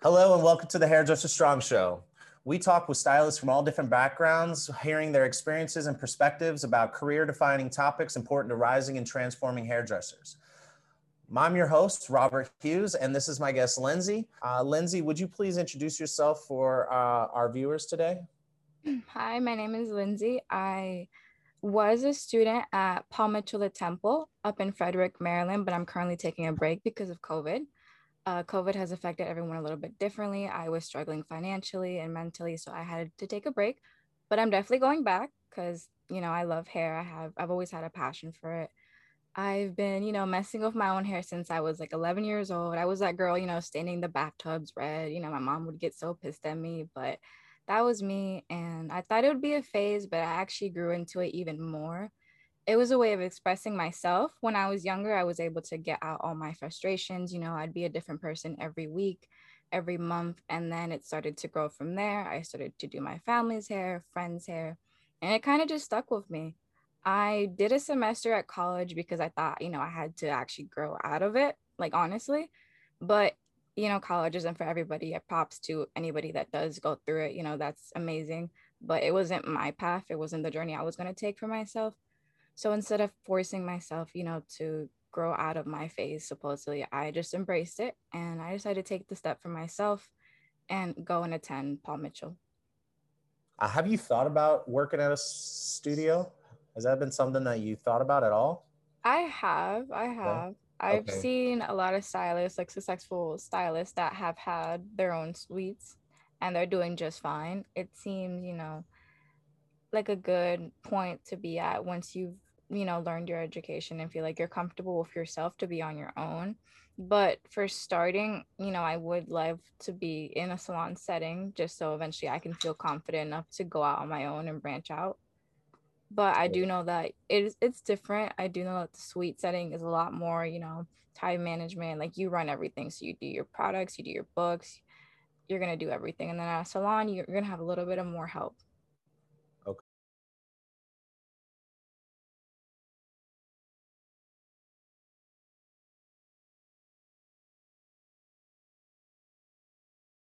Hello and welcome to the Hairdresser Strong Show. We talk with stylists from all different backgrounds, hearing their experiences and perspectives about career defining topics important to rising and transforming hairdressers. I'm your host, Robert Hughes, and this is my guest, Lindsey. Uh, Lindsey, would you please introduce yourself for uh, our viewers today? Hi, my name is Lindsey. I was a student at Paul Mitchell Temple up in Frederick, Maryland, but I'm currently taking a break because of COVID. Uh, COVID has affected everyone a little bit differently. I was struggling financially and mentally, so I had to take a break. But I'm definitely going back because you know I love hair. I have I've always had a passion for it. I've been you know messing with my own hair since I was like 11 years old. I was that girl you know staining the bathtubs red. You know my mom would get so pissed at me, but that was me. And I thought it would be a phase, but I actually grew into it even more. It was a way of expressing myself. When I was younger, I was able to get out all my frustrations. You know, I'd be a different person every week, every month. And then it started to grow from there. I started to do my family's hair, friends' hair, and it kind of just stuck with me. I did a semester at college because I thought, you know, I had to actually grow out of it, like honestly. But you know, college isn't for everybody. It props to anybody that does go through it. You know, that's amazing. But it wasn't my path. It wasn't the journey I was going to take for myself. So instead of forcing myself, you know, to grow out of my phase, supposedly, I just embraced it and I decided to take the step for myself and go and attend Paul Mitchell. Uh, have you thought about working at a studio? Has that been something that you thought about at all? I have. I have. I've okay. seen a lot of stylists, like successful stylists that have had their own suites and they're doing just fine. It seems, you know, like a good point to be at once you've, you know, learned your education and feel like you're comfortable with yourself to be on your own. But for starting, you know, I would love to be in a salon setting just so eventually I can feel confident enough to go out on my own and branch out but I do know that it's it's different. I do know that the suite setting is a lot more, you know, time management. Like you run everything, so you do your products, you do your books, you're gonna do everything, and then at a salon, you're gonna have a little bit of more help.